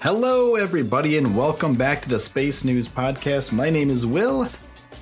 Hello, everybody, and welcome back to the Space News Podcast. My name is Will,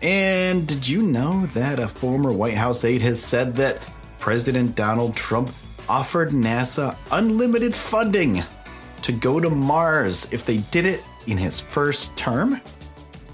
and did you know that a former White House aide has said that President Donald Trump offered NASA unlimited funding to go to Mars if they did it in his first term?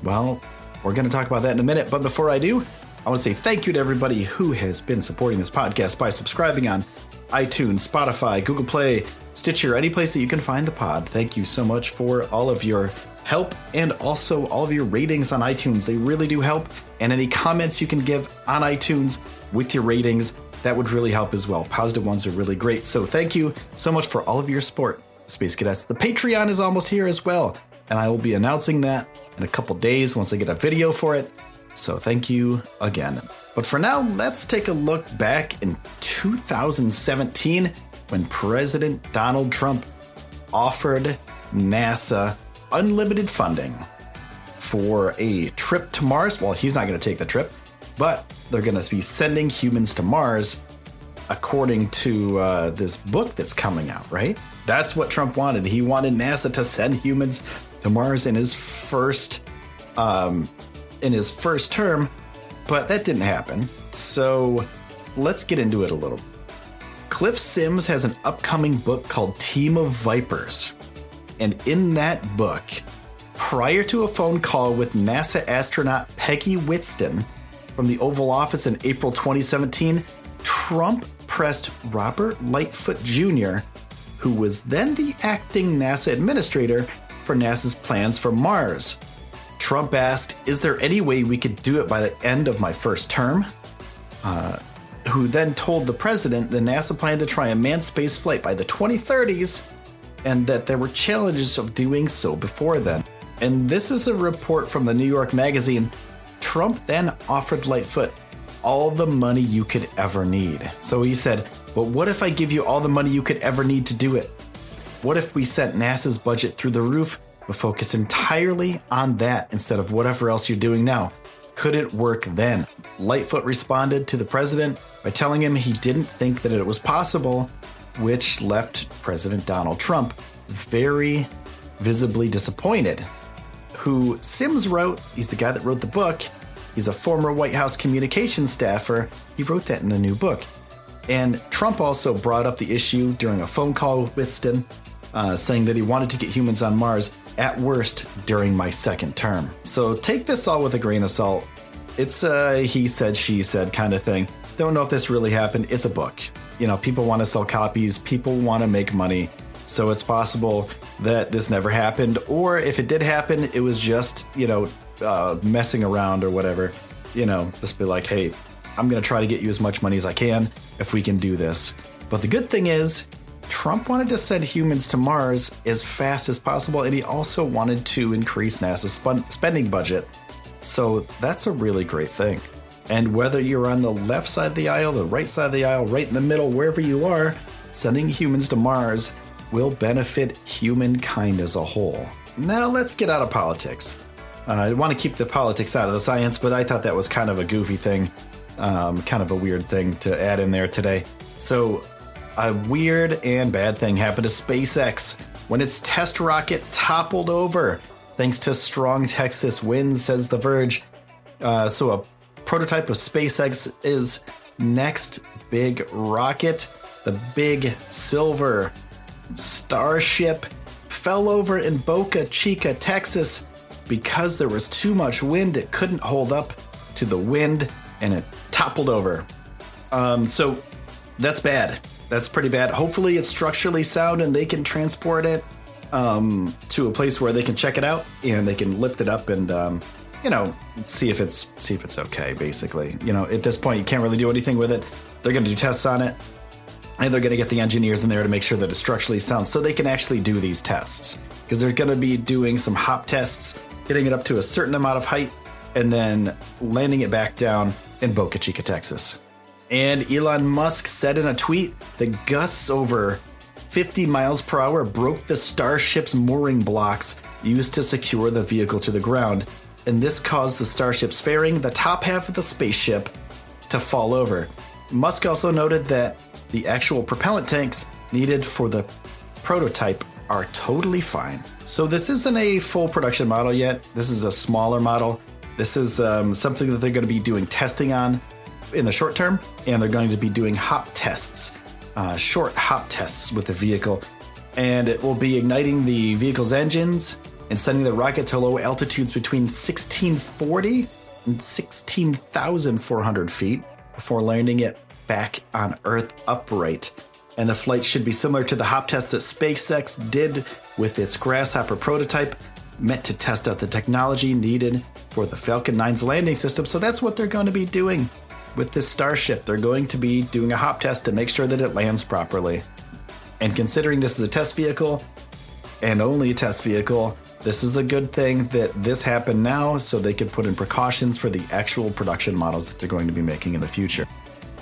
Well, we're going to talk about that in a minute, but before I do, I want to say thank you to everybody who has been supporting this podcast by subscribing on iTunes, Spotify, Google Play, Stitcher, any place that you can find the pod. Thank you so much for all of your help and also all of your ratings on iTunes. They really do help. And any comments you can give on iTunes with your ratings, that would really help as well. Positive ones are really great. So thank you so much for all of your support, Space Cadets. The Patreon is almost here as well. And I will be announcing that in a couple days once I get a video for it. So thank you again. But for now, let's take a look back in 2017 when President Donald Trump offered NASA unlimited funding for a trip to Mars. Well, he's not going to take the trip, but they're going to be sending humans to Mars according to uh, this book that's coming out, right? That's what Trump wanted. He wanted NASA to send humans to Mars in his first um, in his first term, but that didn't happen. So let's get into it a little. Cliff Sims has an upcoming book called Team of Vipers. And in that book, prior to a phone call with NASA astronaut Peggy Whitson from the Oval Office in April 2017, Trump pressed Robert Lightfoot Jr., who was then the acting NASA administrator for NASA's plans for Mars. Trump asked, Is there any way we could do it by the end of my first term? Uh, who then told the president that NASA planned to try a manned space flight by the 2030s and that there were challenges of doing so before then. And this is a report from the New York Magazine. Trump then offered Lightfoot all the money you could ever need. So he said, But what if I give you all the money you could ever need to do it? What if we sent NASA's budget through the roof, but focus entirely on that instead of whatever else you're doing now? Could it work then? Lightfoot responded to the president by telling him he didn't think that it was possible, which left President Donald Trump very visibly disappointed. Who Sims wrote, he's the guy that wrote the book. He's a former White House communications staffer. He wrote that in the new book. And Trump also brought up the issue during a phone call with Whitson, uh, saying that he wanted to get humans on Mars at worst during my second term. So take this all with a grain of salt. It's a he said, she said kind of thing. Don't know if this really happened. It's a book. You know, people want to sell copies, people want to make money. So it's possible that this never happened, or if it did happen, it was just, you know, uh, messing around or whatever. You know, just be like, hey, I'm going to try to get you as much money as I can if we can do this. But the good thing is, Trump wanted to send humans to Mars as fast as possible, and he also wanted to increase NASA's spending budget. So that's a really great thing. And whether you're on the left side of the aisle, the right side of the aisle, right in the middle, wherever you are, sending humans to Mars will benefit humankind as a whole. Now let's get out of politics. Uh, I want to keep the politics out of the science, but I thought that was kind of a goofy thing, um, kind of a weird thing to add in there today. So, a weird and bad thing happened to SpaceX when its test rocket toppled over thanks to strong Texas winds, says The Verge. Uh, so, a prototype of SpaceX is next big rocket, the big silver Starship, fell over in Boca Chica, Texas, because there was too much wind. It couldn't hold up to the wind and it toppled over. Um, so that's bad. That's pretty bad. Hopefully, it's structurally sound and they can transport it um, to a place where they can check it out and they can lift it up and um, you know, see if it's see if it's okay. Basically, you know, at this point, you can't really do anything with it. They're going to do tests on it, and they're going to get the engineers in there to make sure that it's structurally sound, so they can actually do these tests. Because they're going to be doing some hop tests, getting it up to a certain amount of height, and then landing it back down in Boca Chica, Texas. And Elon Musk said in a tweet that gusts over 50 miles per hour broke the Starship's mooring blocks used to secure the vehicle to the ground, and this caused the Starship's fairing, the top half of the spaceship, to fall over. Musk also noted that the actual propellant tanks needed for the prototype are totally fine. So, this isn't a full production model yet. This is a smaller model. This is um, something that they're going to be doing testing on in the short term, and they're going to be doing hop tests, uh, short hop tests with the vehicle. And it will be igniting the vehicle's engines and sending the rocket to low altitudes between 1640 and 16,400 feet before landing it back on Earth upright. And the flight should be similar to the hop test that SpaceX did with its Grasshopper prototype, meant to test out the technology needed for the Falcon 9's landing system. So that's what they're going to be doing with this Starship. They're going to be doing a hop test to make sure that it lands properly. And considering this is a test vehicle and only a test vehicle, this is a good thing that this happened now so they could put in precautions for the actual production models that they're going to be making in the future.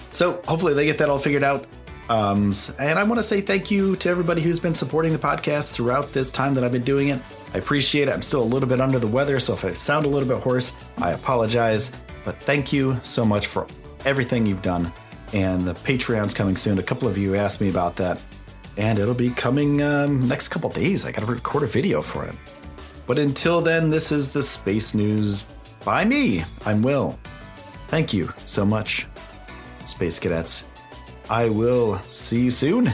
So hopefully they get that all figured out. Um, and I want to say thank you to everybody who's been supporting the podcast throughout this time that I've been doing it. I appreciate it. I'm still a little bit under the weather, so if I sound a little bit hoarse, I apologize. But thank you so much for everything you've done. And the Patreon's coming soon. A couple of you asked me about that, and it'll be coming um, next couple days. I got to record a video for it. But until then, this is the Space News by me. I'm Will. Thank you so much, Space Cadets. I will see you soon.